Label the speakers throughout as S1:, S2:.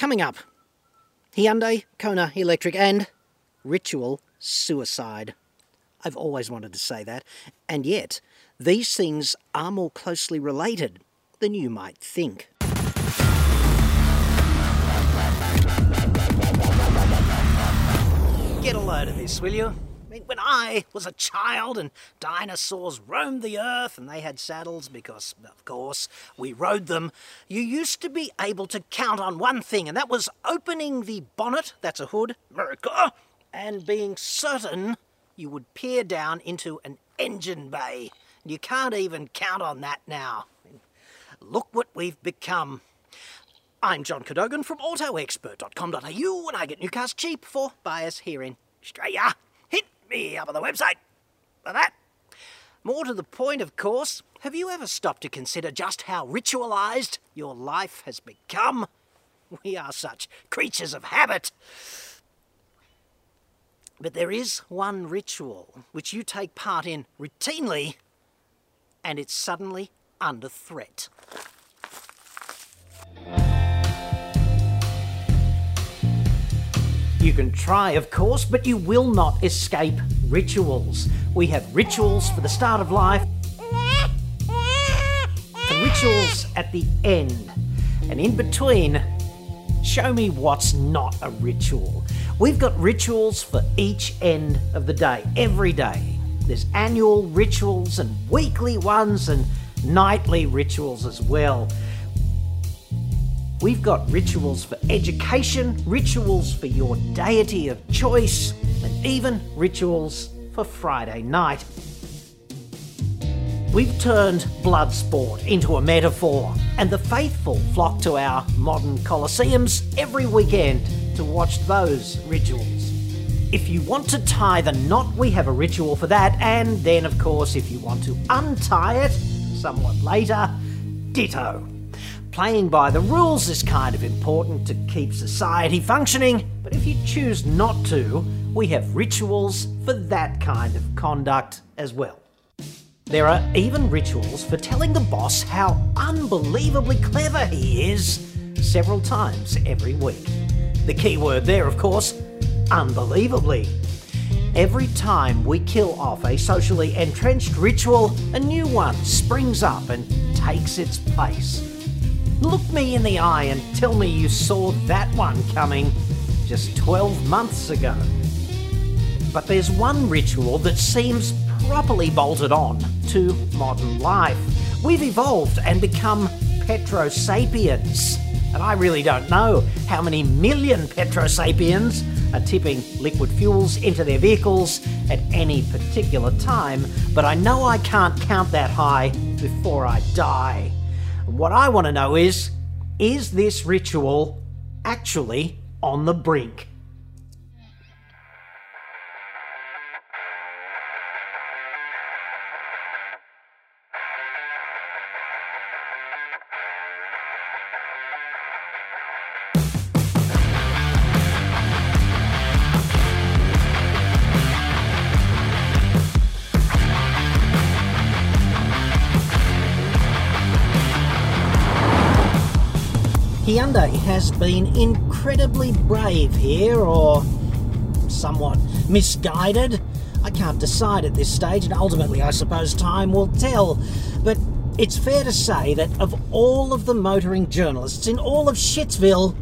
S1: Coming up, Hyundai, Kona Electric, and ritual suicide. I've always wanted to say that, and yet these things are more closely related than you might think. Get a load of this, will you? Mean, when I was a child and dinosaurs roamed the earth and they had saddles because, of course, we rode them, you used to be able to count on one thing, and that was opening the bonnet, that's a hood, America, and being certain you would peer down into an engine bay. You can't even count on that now. Look what we've become. I'm John Cadogan from AutoExpert.com.au and I get new cars cheap for buyers here in Australia. Me up on the website for that. More to the point, of course, have you ever stopped to consider just how ritualised your life has become? We are such creatures of habit. But there is one ritual which you take part in routinely and it's suddenly under threat. You can try, of course, but you will not escape rituals. We have rituals for the start of life and rituals at the end. And in between, show me what's not a ritual. We've got rituals for each end of the day, every day. There's annual rituals and weekly ones and nightly rituals as well. We've got rituals for education, rituals for your deity of choice, and even rituals for Friday night. We've turned blood sport into a metaphor, and the faithful flock to our modern coliseums every weekend to watch those rituals. If you want to tie the knot, we have a ritual for that, and then, of course, if you want to untie it somewhat later, ditto. Playing by the rules is kind of important to keep society functioning, but if you choose not to, we have rituals for that kind of conduct as well. There are even rituals for telling the boss how unbelievably clever he is several times every week. The key word there, of course, unbelievably. Every time we kill off a socially entrenched ritual, a new one springs up and takes its place. Look me in the eye and tell me you saw that one coming just 12 months ago. But there's one ritual that seems properly bolted on to modern life. We've evolved and become petrosapiens. And I really don't know how many million petrosapiens are tipping liquid fuels into their vehicles at any particular time, but I know I can't count that high before I die. What I want to know is is this ritual actually on the brink? Hyundai has been incredibly brave here, or somewhat misguided. I can't decide at this stage, and ultimately, I suppose time will tell. But it's fair to say that of all of the motoring journalists in all of Shitsville,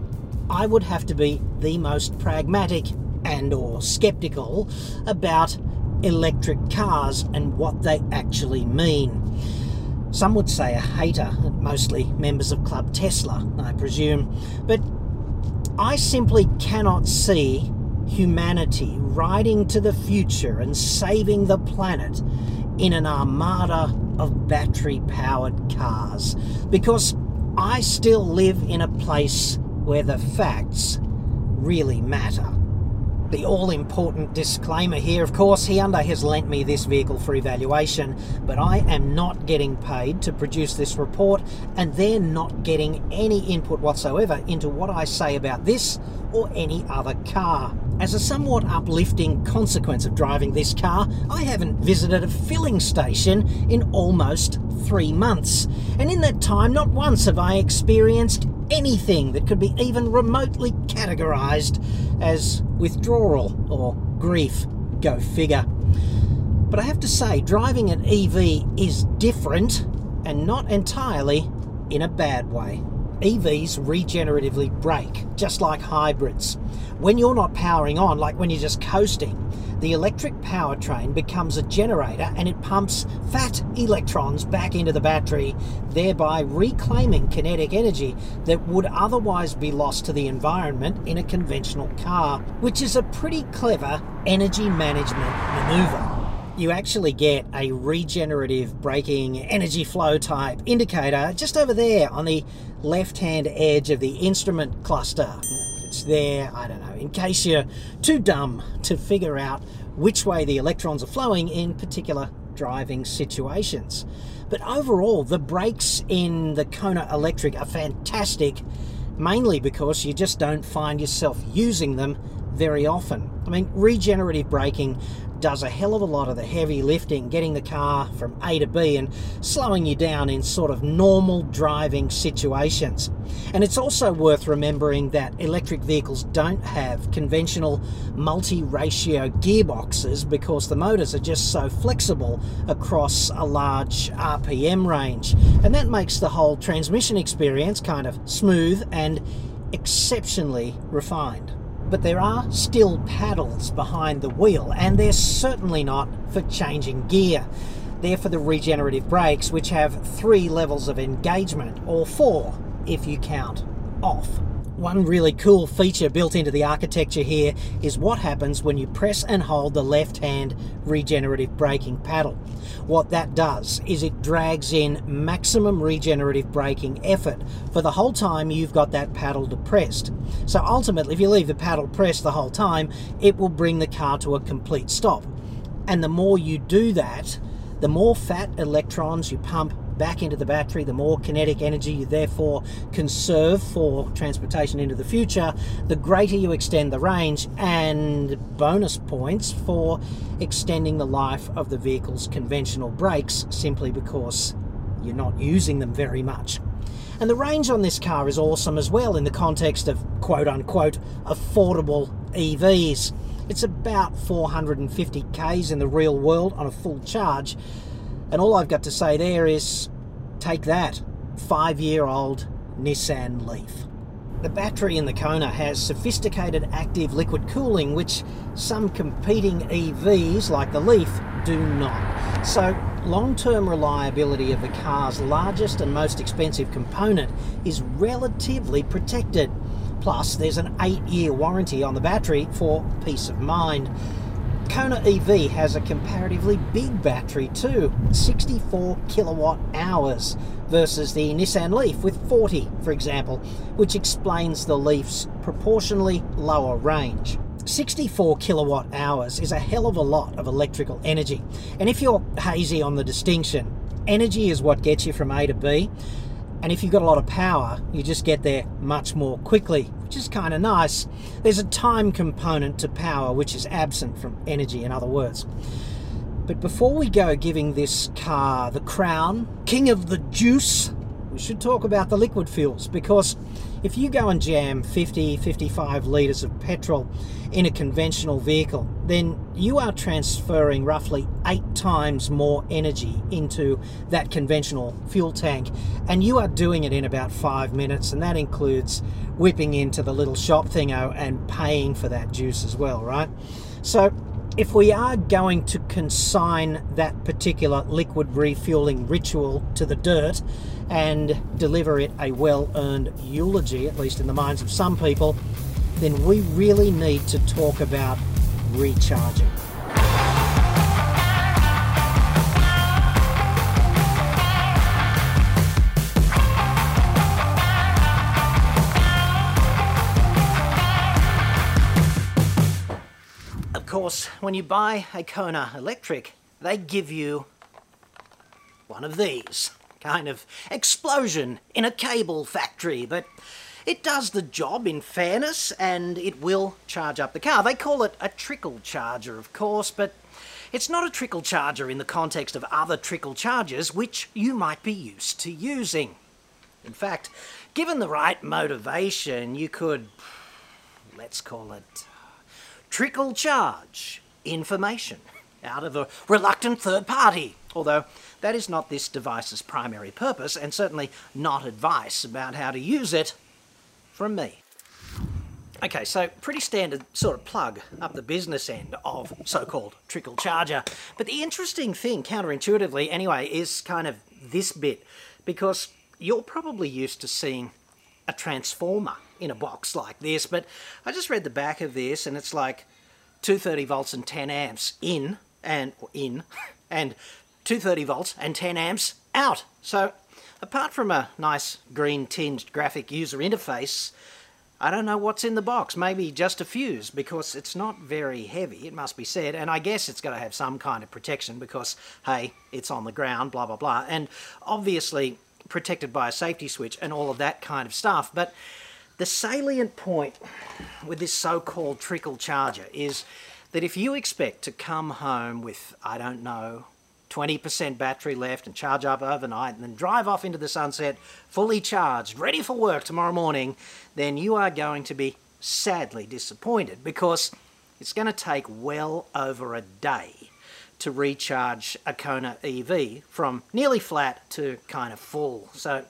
S1: I would have to be the most pragmatic and or skeptical about electric cars and what they actually mean. Some would say a hater, mostly members of Club Tesla, I presume. But I simply cannot see humanity riding to the future and saving the planet in an armada of battery powered cars because I still live in a place where the facts really matter. The all important disclaimer here, of course, Hyundai has lent me this vehicle for evaluation, but I am not getting paid to produce this report, and they're not getting any input whatsoever into what I say about this or any other car. As a somewhat uplifting consequence of driving this car, I haven't visited a filling station in almost three months, and in that time, not once have I experienced anything that could be even remotely categorized as withdrawal or grief. Go figure. But I have to say, driving an EV is different and not entirely in a bad way. EVs regeneratively brake, just like hybrids. When you're not powering on, like when you're just coasting, the electric powertrain becomes a generator and it pumps fat electrons back into the battery, thereby reclaiming kinetic energy that would otherwise be lost to the environment in a conventional car, which is a pretty clever energy management maneuver you actually get a regenerative braking energy flow type indicator just over there on the left hand edge of the instrument cluster. It's there, I don't know, in case you're too dumb to figure out which way the electrons are flowing in particular driving situations. But overall, the brakes in the Kona Electric are fantastic, mainly because you just don't find yourself using them very often. I mean, regenerative braking does a hell of a lot of the heavy lifting, getting the car from A to B and slowing you down in sort of normal driving situations. And it's also worth remembering that electric vehicles don't have conventional multi ratio gearboxes because the motors are just so flexible across a large RPM range. And that makes the whole transmission experience kind of smooth and exceptionally refined but there are still paddles behind the wheel, and they're certainly not for changing gear. They're for the regenerative brakes, which have three levels of engagement, or four if you count off. One really cool feature built into the architecture here is what happens when you press and hold the left hand regenerative braking paddle. What that does is it drags in maximum regenerative braking effort for the whole time you've got that paddle depressed. So ultimately, if you leave the paddle pressed the whole time, it will bring the car to a complete stop. And the more you do that, the more fat electrons you pump back into the battery, the more kinetic energy you therefore conserve for transportation into the future, the greater you extend the range, and bonus points for extending the life of the vehicle's conventional brakes simply because you're not using them very much. And the range on this car is awesome as well in the context of quote unquote affordable EVs. It's about 450 k's in the real world on a full charge, and all I've got to say there is take that, five year old Nissan Leaf. The battery in the Kona has sophisticated active liquid cooling, which some competing EVs like the Leaf do not. So, long term reliability of the car's largest and most expensive component is relatively protected. Plus, there's an 8 year warranty on the battery for peace of mind. Kona EV has a comparatively big battery too, 64 kilowatt hours versus the Nissan Leaf with 40, for example, which explains the Leaf's proportionally lower range. 64 kilowatt hours is a hell of a lot of electrical energy. And if you're hazy on the distinction, energy is what gets you from A to B, and if you've got a lot of power, you just get there much more quickly, which is kind of nice. There's a time component to power which is absent from energy, in other words. But before we go giving this car the crown, king of the juice, should talk about the liquid fuels because if you go and jam 50, 55 litres of petrol in a conventional vehicle, then you are transferring roughly eight times more energy into that conventional fuel tank, and you are doing it in about five minutes, and that includes whipping into the little shop thingo and paying for that juice as well, right? So if we are going to consign that particular liquid refueling ritual to the dirt and deliver it a well earned eulogy, at least in the minds of some people, then we really need to talk about recharging. Course, when you buy a Kona Electric, they give you one of these. Kind of explosion in a cable factory, but it does the job in fairness and it will charge up the car. They call it a trickle charger, of course, but it's not a trickle charger in the context of other trickle chargers which you might be used to using. In fact, given the right motivation, you could, let's call it, trickle charge information out of a reluctant third party. Although that is not this device's primary purpose, and certainly not advice about how to use it from me. Okay, so pretty standard sort of plug up the business end of so-called trickle charger. But the interesting thing, counterintuitively anyway, is kind of this bit, because you're probably used to seeing a transformer in a box like this, but I just read the back of this and it's like 230 volts and 10 amps in and in and 230 volts and 10 amps out. So apart from a nice green tinged graphic user interface, I don't know what's in the box. Maybe just a fuse because it's not very heavy, it must be said. And I guess it's got to have some kind of protection because, hey, it's on the ground, blah, blah, blah. And obviously protected by a safety switch and all of that kind of stuff. But the salient point with this so-called trickle charger is that if you expect to come home with, I don't know, 20% battery left and charge up overnight and then drive off into the sunset fully charged, ready for work tomorrow morning, then you are going to be sadly disappointed because it's going to take well over a day to recharge a Kona EV from nearly flat to kind of full. So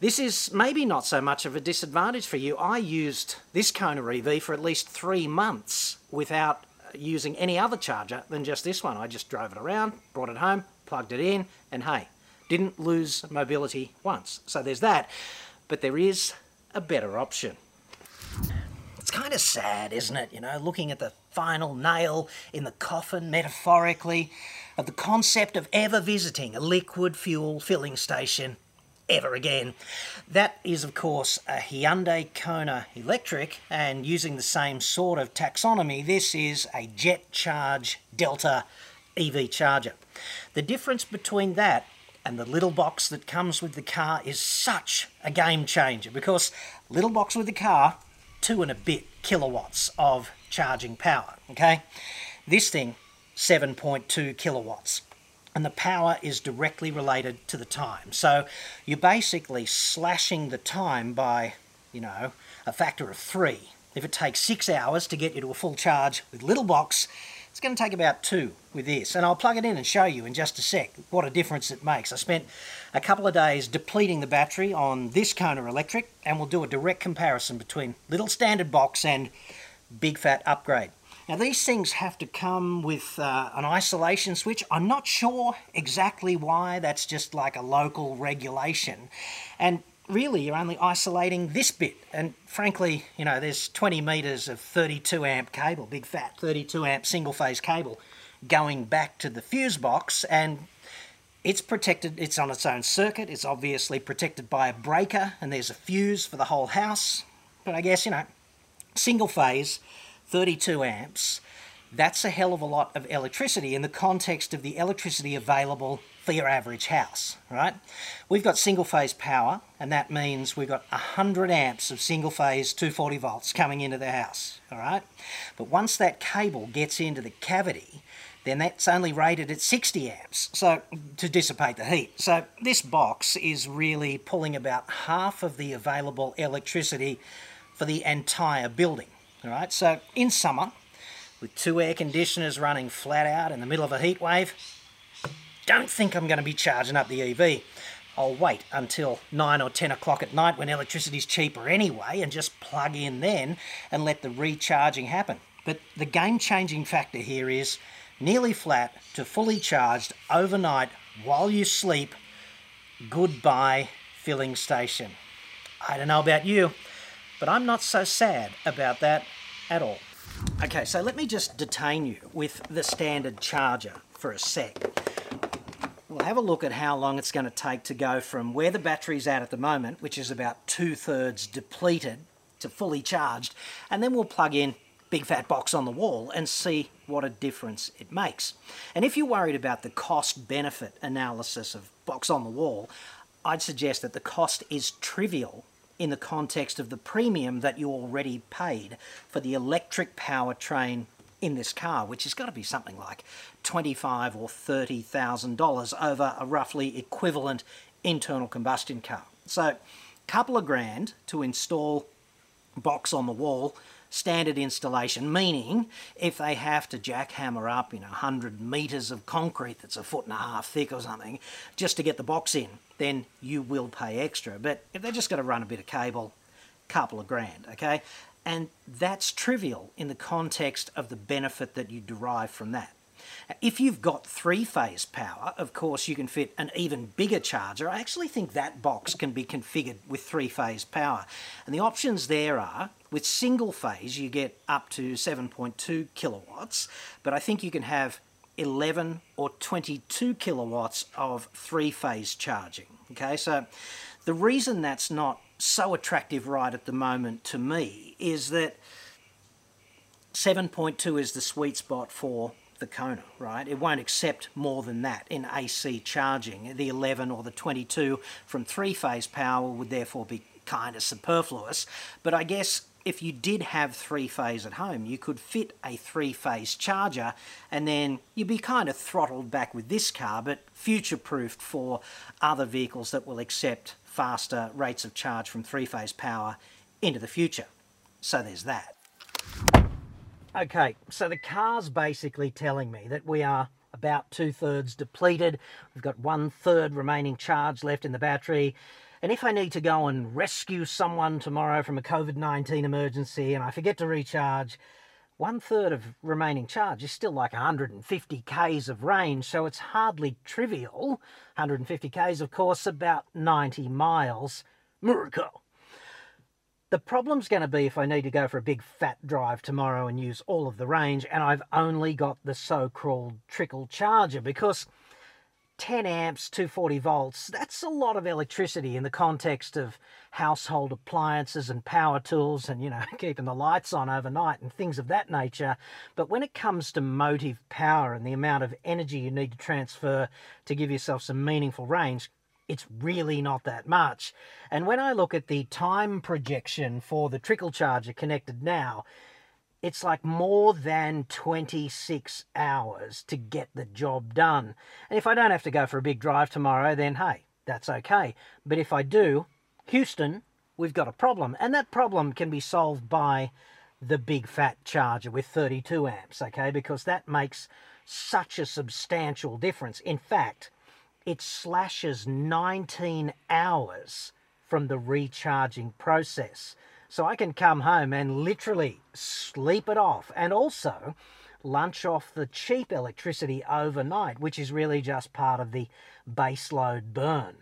S1: this is maybe not so much of a disadvantage for you. I used this Kona EV for at least three months without using any other charger than just this one. I just drove it around, brought it home, plugged it in, and hey, didn't lose mobility once. So there's that. But there is a better option. Kind of sad, isn't it? You know, looking at the final nail in the coffin, metaphorically, of the concept of ever visiting a liquid fuel filling station ever again. That is, of course, a Hyundai Kona Electric, and using the same sort of taxonomy, this is a Jet Charge Delta EV charger. The difference between that and the little box that comes with the car is such a game changer because little box with the car, two and a bit kilowatts of charging power, okay? This thing, 7.2 kilowatts and the power is directly related to the time. So you're basically slashing the time by, you know, a factor of three. If it takes six hours to get you to a full charge with Little Box, it's going to take about two with this. And I'll plug it in and show you in just a sec what a difference it makes. I spent a couple of days depleting the battery on this Kona Electric, and we'll do a direct comparison between Little Standard Box and Big Fat Upgrade. Now these things have to come with uh, an isolation switch. I'm not sure exactly why, that's just like a local regulation. And really you're only isolating this bit. And frankly, you know, there's 20 metres of 32 amp cable, big fat 32 amp single phase cable going back to the fuse box and it's protected, it's on its own circuit, it's obviously protected by a breaker and there's a fuse for the whole house. But I guess, you know, single phase, 32 amps, that's a hell of a lot of electricity in the context of the electricity available for your average house, right? We've got single phase power, and that means we've got 100 amps of single phase 240 volts coming into the house, all right? But once that cable gets into the cavity, then that's only rated at 60 amps so to dissipate the heat. So this box is really pulling about half of the available electricity for the entire building. All right, so in summer, with two air conditioners running flat out in the middle of a heat wave, don't think I'm going to be charging up the EV. I'll wait until 9 or 10 o'clock at night when electricity's cheaper anyway and just plug in then and let the recharging happen. But the game-changing factor here is nearly flat to fully charged overnight while you sleep. Goodbye filling station. I don't know about you, but I'm not so sad about that at all. Okay, so let me just detain you with the standard charger for a sec. We'll have a look at how long it's going to take to go from where the battery's at at the moment, which is about two-thirds depleted, to fully charged, and then we'll plug in big fat box on the wall and see what a difference it makes. And if you're worried about the cost-benefit analysis of box on the wall, I'd suggest that the cost is trivial in the context of the premium that you already paid for the electric powertrain in this car, which has got to be something like twenty-five or thirty thousand dollars over a roughly equivalent internal combustion car. So a couple of grand to install box on the wall standard installation, meaning if they have to jackhammer up, you know, 100 metres of concrete that's a foot and a half thick or something, just to get the box in, then you will pay extra. But if they're just going to run a bit of cable, couple of grand, okay? And that's trivial in the context of the benefit that you derive from that. If you've got three-phase power, of course you can fit an even bigger charger. I actually think that box can be configured with three-phase power. And the options there are, with single phase you get up to 7.2 kilowatts, but I think you can have 11 or 22 kilowatts of three-phase charging. Okay, so the reason that's not so attractive right at the moment to me is that 7.2 is the sweet spot for the Kona, right? It won't accept more than that in AC charging. The 11 or the 22 from three-phase power would therefore be kind of superfluous. But I guess if you did have three-phase at home, you could fit a three-phase charger and then you'd be kind of throttled back with this car, but future-proofed for other vehicles that will accept faster rates of charge from three-phase power into the future. So there's that. Okay, so the car's basically telling me that we are about two-thirds depleted. We've got one-third remaining charge left in the battery. And if I need to go and rescue someone tomorrow from a COVID-19 emergency and I forget to recharge, one-third of remaining charge is still like 150 k's of range, so it's hardly trivial. 150 k's, of course, about 90 miles. Miracle! The problem's going to be if I need to go for a big fat drive tomorrow and use all of the range and I've only got the so-called trickle charger because 10 amps, 240 volts, that's a lot of electricity in the context of household appliances and power tools and, you know, keeping the lights on overnight and things of that nature. But when it comes to motive power and the amount of energy you need to transfer to give yourself some meaningful range, it's really not that much. And when I look at the time projection for the trickle charger connected now, it's like more than 26 hours to get the job done. And if I don't have to go for a big drive tomorrow, then hey, that's okay. But if I do, Houston, we've got a problem. And that problem can be solved by the big fat charger with 32 amps, okay? Because that makes such a substantial difference. In fact, it slashes 19 hours from the recharging process. So I can come home and literally sleep it off and also lunch off the cheap electricity overnight, which is really just part of the baseload burn.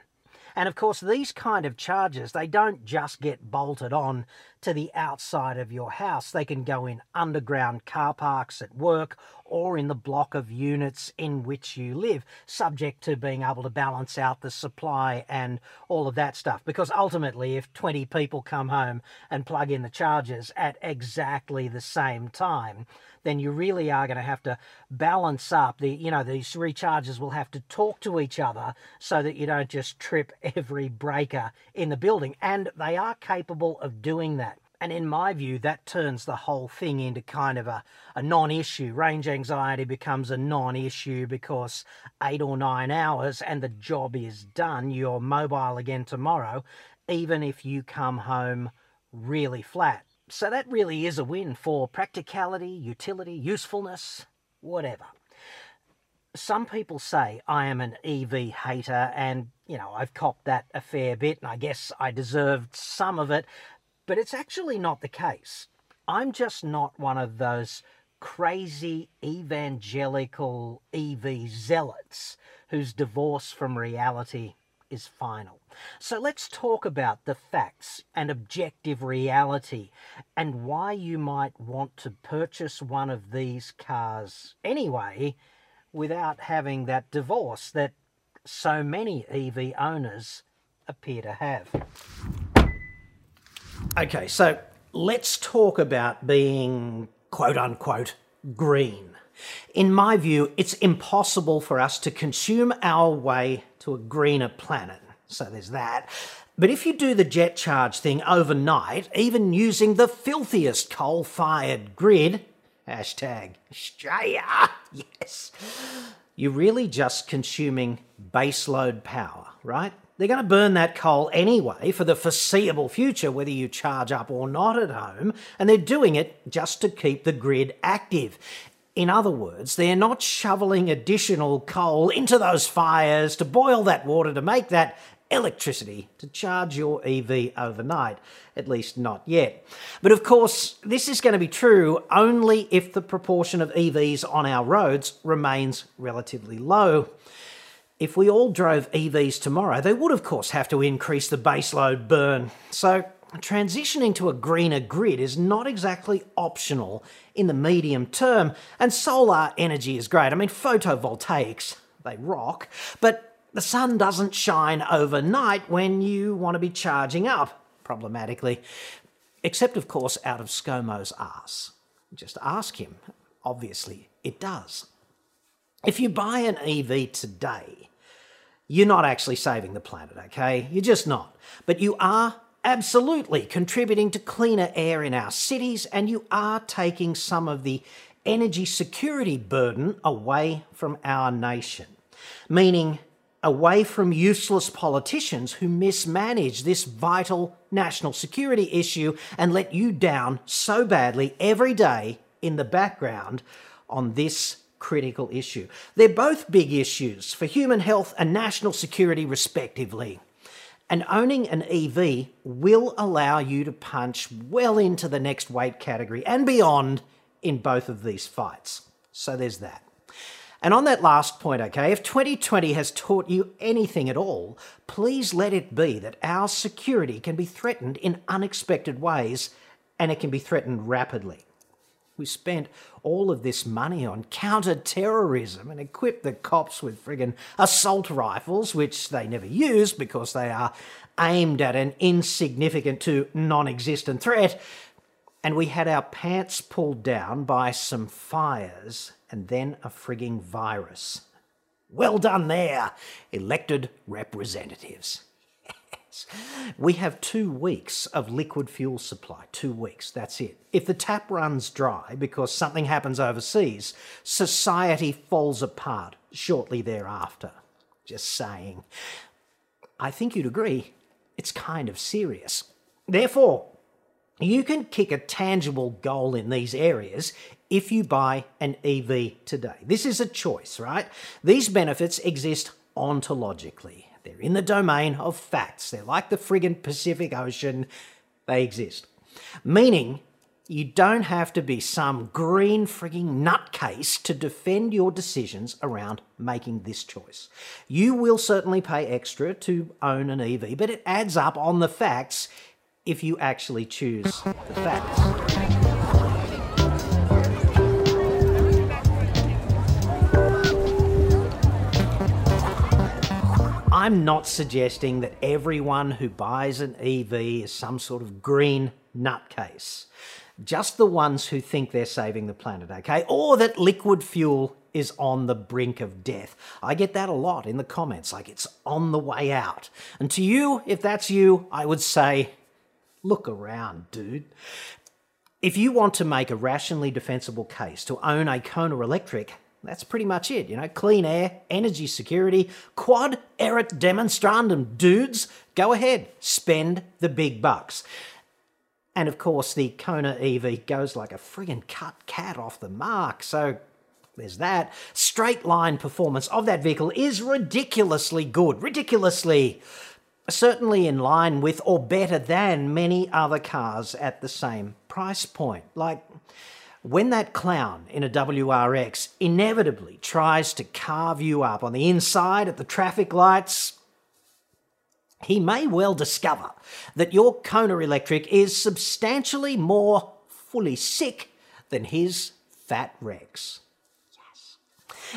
S1: And of course, these kind of chargers, they don't just get bolted on to the outside of your house. They can go in underground car parks at work or in the block of units in which you live, subject to being able to balance out the supply and all of that stuff. Because ultimately, if 20 people come home and plug in the chargers at exactly the same time, then you really are going to have to balance up the, you know, these rechargers will have to talk to each other so that you don't just trip every breaker in the building. And they are capable of doing that. And in my view, that turns the whole thing into kind of a, a non issue. Range anxiety becomes a non issue because eight or nine hours and the job is done. You're mobile again tomorrow, even if you come home really flat. So that really is a win for practicality, utility, usefulness, whatever. Some people say I am an EV hater, and you know, I've copped that a fair bit, and I guess I deserved some of it but it's actually not the case. I'm just not one of those crazy evangelical EV zealots whose divorce from reality is final. So let's talk about the facts and objective reality and why you might want to purchase one of these cars anyway without having that divorce that so many EV owners appear to have. Okay, so let's talk about being quote unquote green. In my view, it's impossible for us to consume our way to a greener planet. So there's that. But if you do the jet charge thing overnight, even using the filthiest coal fired grid, hashtag Australia, yes, you're really just consuming baseload power, right? They're going to burn that coal anyway for the foreseeable future, whether you charge up or not at home, and they're doing it just to keep the grid active. In other words, they're not shoveling additional coal into those fires to boil that water to make that electricity to charge your EV overnight. At least not yet. But of course, this is going to be true only if the proportion of EVs on our roads remains relatively low. If we all drove EVs tomorrow, they would, of course, have to increase the baseload burn. So, transitioning to a greener grid is not exactly optional in the medium term, and solar energy is great. I mean, photovoltaics, they rock, but the sun doesn't shine overnight when you want to be charging up, problematically. Except, of course, out of ScoMo's arse. Just ask him. Obviously, it does. If you buy an EV today, you're not actually saving the planet, okay? You're just not. But you are absolutely contributing to cleaner air in our cities, and you are taking some of the energy security burden away from our nation. Meaning, away from useless politicians who mismanage this vital national security issue and let you down so badly every day in the background on this critical issue. They're both big issues for human health and national security, respectively. And owning an EV will allow you to punch well into the next weight category and beyond in both of these fights. So there's that. And on that last point, okay, if 2020 has taught you anything at all, please let it be that our security can be threatened in unexpected ways and it can be threatened rapidly. We spent all of this money on counter terrorism and equipped the cops with friggin' assault rifles, which they never use because they are aimed at an insignificant to non existent threat. And we had our pants pulled down by some fires and then a frigging virus. Well done there, elected representatives. We have two weeks of liquid fuel supply. Two weeks, that's it. If the tap runs dry because something happens overseas, society falls apart shortly thereafter. Just saying. I think you'd agree, it's kind of serious. Therefore, you can kick a tangible goal in these areas if you buy an EV today. This is a choice, right? These benefits exist ontologically. They're in the domain of facts. They're like the friggin' Pacific Ocean. They exist. Meaning, you don't have to be some green frigging nutcase to defend your decisions around making this choice. You will certainly pay extra to own an EV, but it adds up on the facts if you actually choose the facts. I'm not suggesting that everyone who buys an EV is some sort of green nutcase. Just the ones who think they're saving the planet, okay? Or that liquid fuel is on the brink of death. I get that a lot in the comments, like it's on the way out. And to you, if that's you, I would say, look around, dude. If you want to make a rationally defensible case to own a Kona Electric, that's pretty much it, you know. Clean air, energy security, quod erat demonstrandum, dudes. Go ahead, spend the big bucks. And of course, the Kona EV goes like a friggin' cut cat off the mark, so there's that. Straight line performance of that vehicle is ridiculously good, ridiculously, certainly in line with or better than many other cars at the same price point. Like, when that clown in a WRX inevitably tries to carve you up on the inside at the traffic lights, he may well discover that your Kona Electric is substantially more fully sick than his fat Rex. Yes.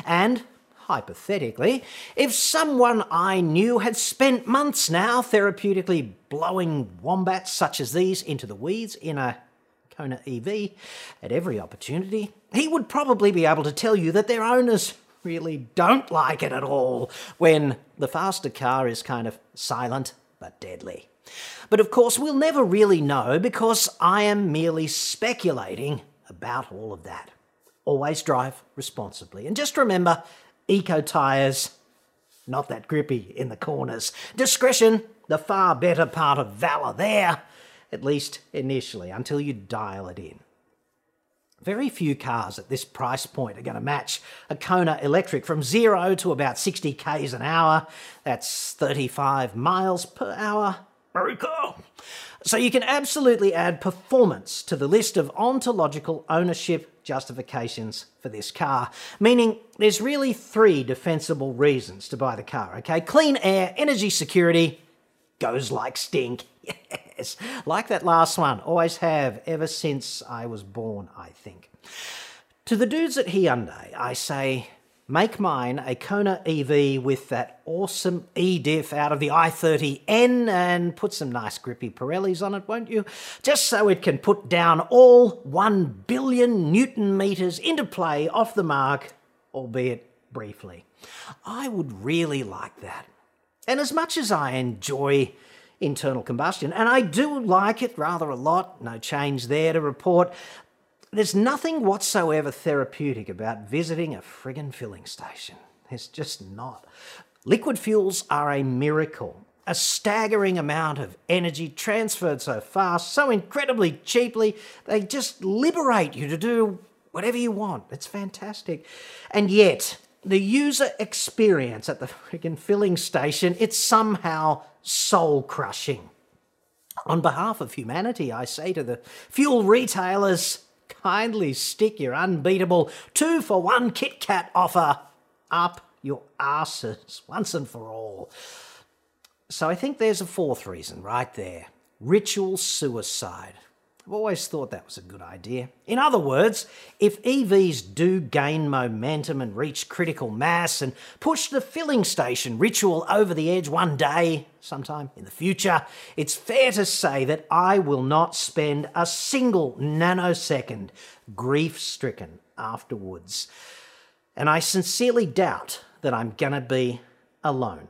S1: And hypothetically, if someone I knew had spent months now therapeutically blowing wombats such as these into the weeds in a Kona EV at every opportunity, he would probably be able to tell you that their owners really don't like it at all when the faster car is kind of silent but deadly. But of course, we'll never really know because I am merely speculating about all of that. Always drive responsibly. And just remember eco tyres, not that grippy in the corners. Discretion, the far better part of valour there, at least initially, until you dial it in. Very few cars at this price point are going to match a Kona electric from zero to about 60 k's an hour. That's 35 miles per hour. Very cool. So you can absolutely add performance to the list of ontological ownership justifications for this car, meaning there's really three defensible reasons to buy the car, okay? Clean air, energy security, goes like stink. Yes, like that last one, always have ever since I was born, I think. To the dudes at Hyundai, I say, make mine a Kona EV with that awesome E-diff out of the i30N and put some nice grippy Pirellis on it, won't you? Just so it can put down all 1 billion newton meters into play off the mark, albeit briefly. I would really like that. And as much as I enjoy internal combustion, and I do like it rather a lot, no change there to report, there's nothing whatsoever therapeutic about visiting a friggin' filling station. There's just not. Liquid fuels are a miracle. A staggering amount of energy transferred so fast, so incredibly cheaply, they just liberate you to do whatever you want. It's fantastic. And yet, the user experience at the friggin' filling station, it's somehow soul crushing. On behalf of humanity, I say to the fuel retailers, kindly stick your unbeatable two for one Kit Kat offer up your asses once and for all. So I think there's a fourth reason right there ritual suicide. I've always thought that was a good idea. In other words, if EVs do gain momentum and reach critical mass and push the filling station ritual over the edge one day, sometime in the future, it's fair to say that I will not spend a single nanosecond grief stricken afterwards. And I sincerely doubt that I'm to be alone.